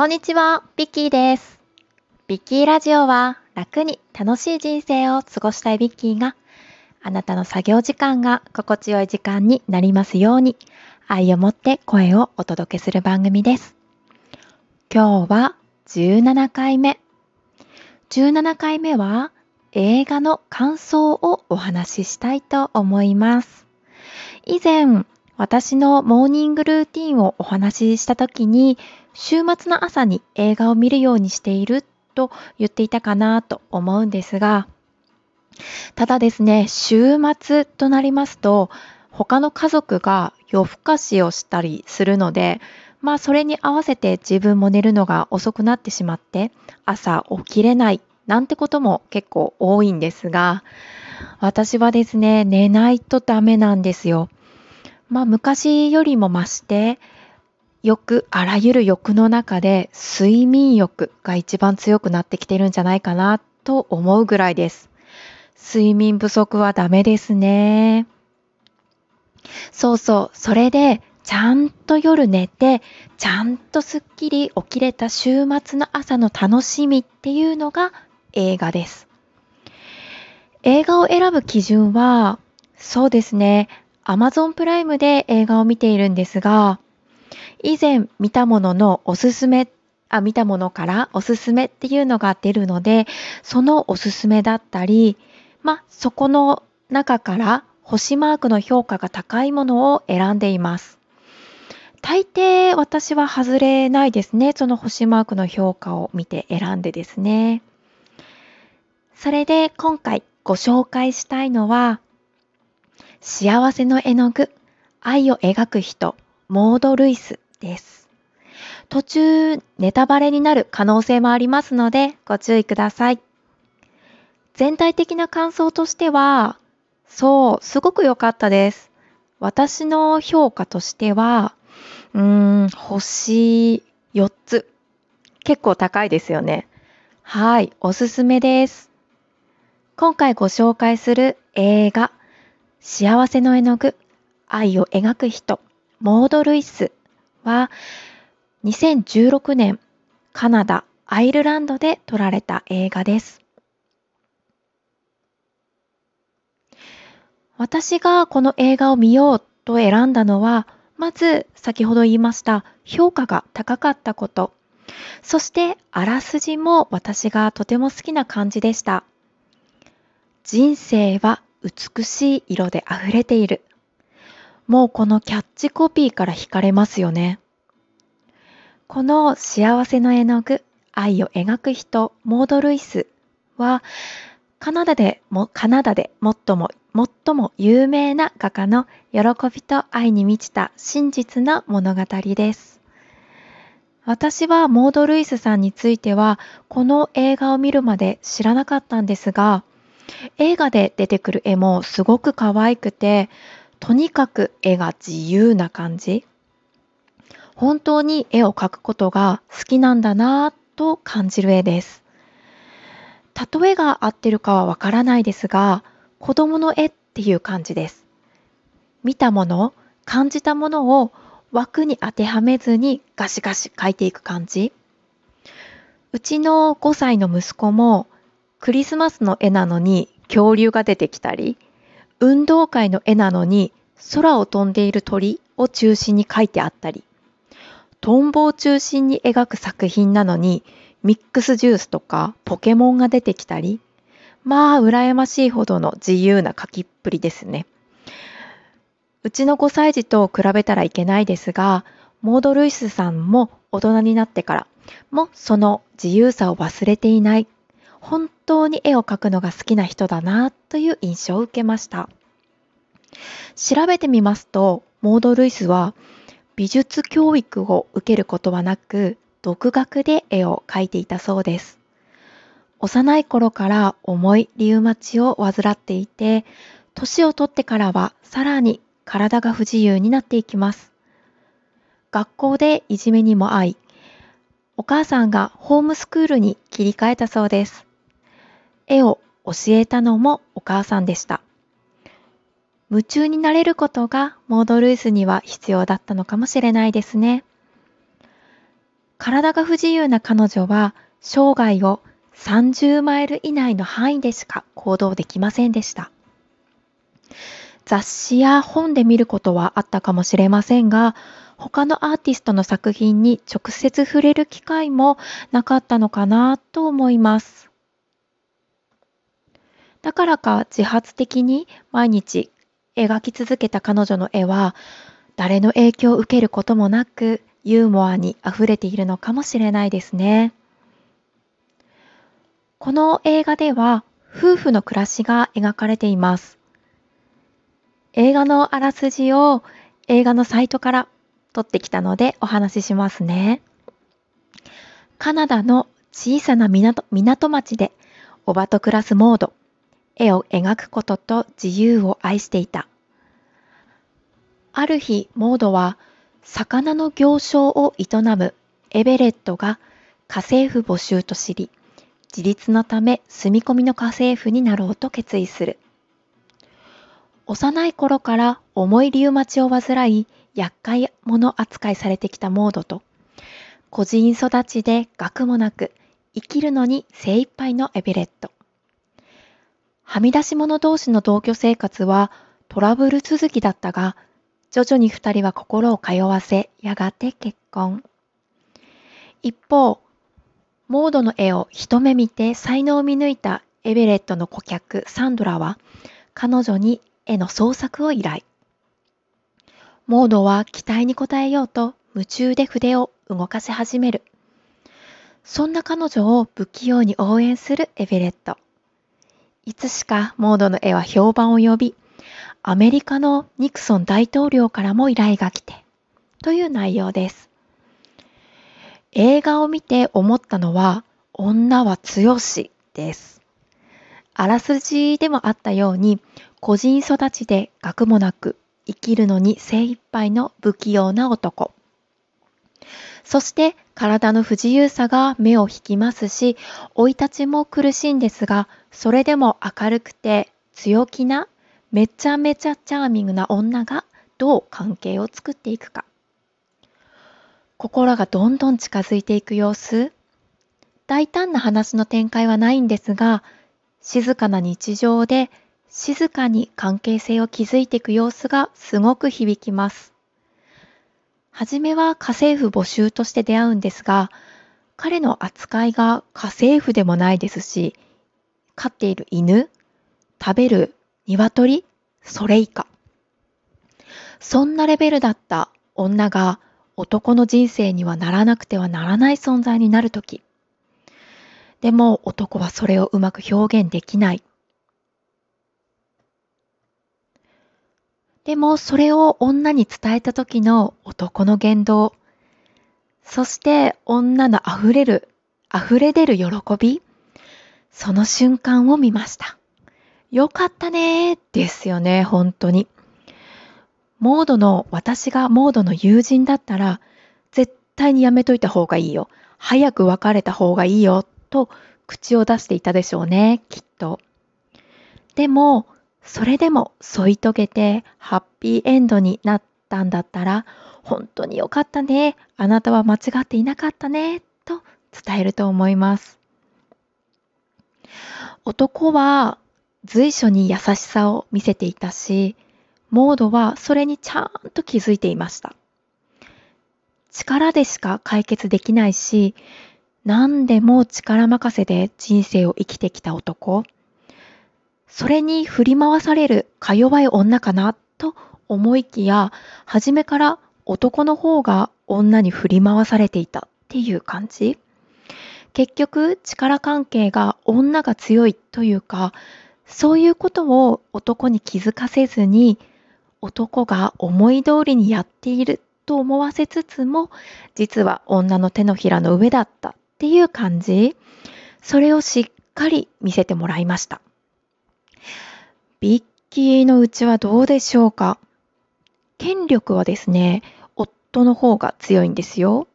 こんにちは、ビッキーです。ビッキーラジオは楽に楽しい人生を過ごしたいビッキーがあなたの作業時間が心地よい時間になりますように愛を持って声をお届けする番組です。今日は17回目。17回目は映画の感想をお話ししたいと思います。以前、私のモーニングルーティンをお話しした時に週末の朝に映画を見るようにしていると言っていたかなと思うんですが、ただですね、週末となりますと、他の家族が夜更かしをしたりするので、まあそれに合わせて自分も寝るのが遅くなってしまって、朝起きれないなんてことも結構多いんですが、私はですね、寝ないとダメなんですよ。まあ昔よりも増して、欲、あらゆる欲の中で睡眠欲が一番強くなってきてるんじゃないかなと思うぐらいです。睡眠不足はダメですね。そうそう、それでちゃんと夜寝て、ちゃんとすっきり起きれた週末の朝の楽しみっていうのが映画です。映画を選ぶ基準は、そうですね、Amazon プライムで映画を見ているんですが、以前見たもののおすすめ、あ、見たものからおすすめっていうのが出るので、そのおすすめだったり、まあ、そこの中から星マークの評価が高いものを選んでいます。大抵私は外れないですね。その星マークの評価を見て選んでですね。それで今回ご紹介したいのは、幸せの絵の具、愛を描く人、モード・ルイスです。途中ネタバレになる可能性もありますのでご注意ください。全体的な感想としては、そう、すごく良かったです。私の評価としては、うーん、星4つ。結構高いですよね。はい、おすすめです。今回ご紹介する映画、幸せの絵の具、愛を描く人、モード・ルイスは2016年カナダ、アイルランドで撮られた映画です。私がこの映画を見ようと選んだのは、まず先ほど言いました評価が高かったこと、そしてあらすじも私がとても好きな感じでした。人生は美しい色で溢れている。もうこのキャッチコピーから惹かれますよね。この幸せの絵の具、愛を描く人、モード・ルイスは、カナダでも、カナダで最も、最も有名な画家の喜びと愛に満ちた真実な物語です。私はモード・ルイスさんについては、この映画を見るまで知らなかったんですが、映画で出てくる絵もすごく可愛くて、とにかく絵が自由な感じ。本当に絵を描くことが好きなんだなぁと感じる絵です。例えが合ってるかはわからないですが、子供の絵っていう感じです。見たもの、感じたものを枠に当てはめずにガシガシ描いていく感じ。うちの5歳の息子もクリスマスの絵なのに恐竜が出てきたり、運動会の絵なのに空を飛んでいる鳥を中心に描いてあったり、トンボを中心に描く作品なのにミックスジュースとかポケモンが出てきたり、まあ羨ましいほどの自由な描きっぷりですね。うちの5歳児と比べたらいけないですが、モード・ルイスさんも大人になってからもその自由さを忘れていない本当に絵を描くのが好きな人だなという印象を受けました。調べてみますと、モード・ルイスは美術教育を受けることはなく、独学で絵を描いていたそうです。幼い頃から重いリウマチを患っていて、年を取ってからはさらに体が不自由になっていきます。学校でいじめにも遭い、お母さんがホームスクールに切り替えたそうです。絵を教えたのもお母さんでした。夢中になれることがモードルースには必要だったのかもしれないですね。体が不自由な彼女は生涯を30マイル以内の範囲でしか行動できませんでした。雑誌や本で見ることはあったかもしれませんが、他のアーティストの作品に直接触れる機会もなかったのかなと思います。だからか自発的に毎日描き続けた彼女の絵は誰の影響を受けることもなくユーモアに溢れているのかもしれないですね。この映画では夫婦の暮らしが描かれています。映画のあらすじを映画のサイトから撮ってきたのでお話ししますね。カナダの小さな港港町でおばと暮らすモード、絵を描くことと自由を愛していた。ある日、モードは魚の行商を営むエベレットが家政婦募集と知り、自立のため住み込みの家政婦になろうと決意する。幼い頃から重いリウマチを患い、厄介者扱いされてきたモードと、個人育ちで学もなく、生きるのに精一杯のエベレット。はみ出し者同士の同居生活はトラブル続きだったが、徐々に二人は心を通わせ、やがて結婚。一方、モードの絵を一目見て才能を見抜いたエベレットの顧客サンドラは、彼女に絵の創作を依頼。モードは期待に応えようと夢中で筆を動かし始める。そんな彼女を不器用に応援するエベレット。いつしかモードの絵は評判を呼び、アメリカのニクソン大統領からも依頼が来て、という内容です。映画を見て思ったのは、女は強しです。あらすじでもあったように、個人育ちで学もなく生きるのに精一杯の不器用な男。そして体の不自由さが目を引きますし、生い立ちも苦しいんですが、それでも明るくて強気なめちゃめちゃチャーミングな女がどう関係を作っていくか。心がどんどん近づいていく様子。大胆な話の展開はないんですが、静かな日常で静かに関係性を築いていく様子がすごく響きます。はじめは家政婦募集として出会うんですが、彼の扱いが家政婦でもないですし、飼っている犬、食べる鶏、それ以下。そんなレベルだった女が男の人生にはならなくてはならない存在になるとき。でも男はそれをうまく表現できない。でもそれを女に伝えた時の男の言動、そして女の溢れる、溢れ出る喜び、その瞬間を見ました。よかったねーですよね、本当に。モードの、私がモードの友人だったら、絶対にやめといた方がいいよ。早く別れた方がいいよ、と口を出していたでしょうね、きっと。でも、それでも添い遂げてハッピーエンドになったんだったら、本当によかったね。あなたは間違っていなかったね。と伝えると思います。男は随所に優しさを見せていたし、モードはそれにちゃんと気づいていました。力でしか解決できないし、何でも力任せで人生を生きてきた男。それに振り回されるか弱い女かなと思いきや、初めから男の方が女に振り回されていたっていう感じ結局力関係が女が強いというか、そういうことを男に気づかせずに、男が思い通りにやっていると思わせつつも、実は女の手のひらの上だったっていう感じ。それをしっかり見せてもらいました。ビッキーのうちはどうでしょうか？権力はですね、夫の方が強いんですよ。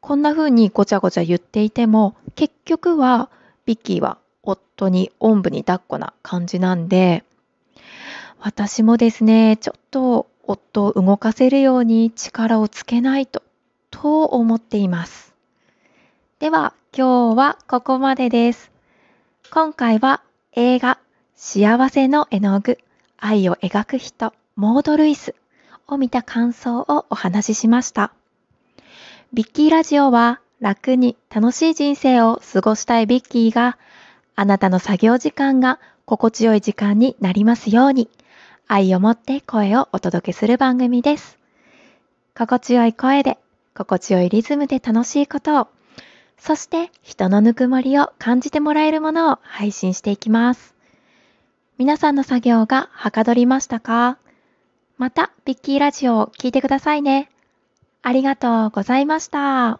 こんな風にごちゃごちゃ言っていても、結局はビッキーは夫におんぶに抱っこな感じなんで、私もですね、ちょっと夫を動かせるように力をつけないとと思っています。では今日はここまでです。今回は映画幸せの絵の具愛を描く人モード・ルイスを見た感想をお話ししました。ビッキーラジオは楽に楽しい人生を過ごしたいビッキーがあなたの作業時間が心地よい時間になりますように愛を持って声をお届けする番組です。心地よい声で心地よいリズムで楽しいことをそして人のぬくもりを感じてもらえるものを配信していきます。皆さんの作業がはかどりましたか？また、ビッキーラジオを聴いてくださいね。ありがとうございました。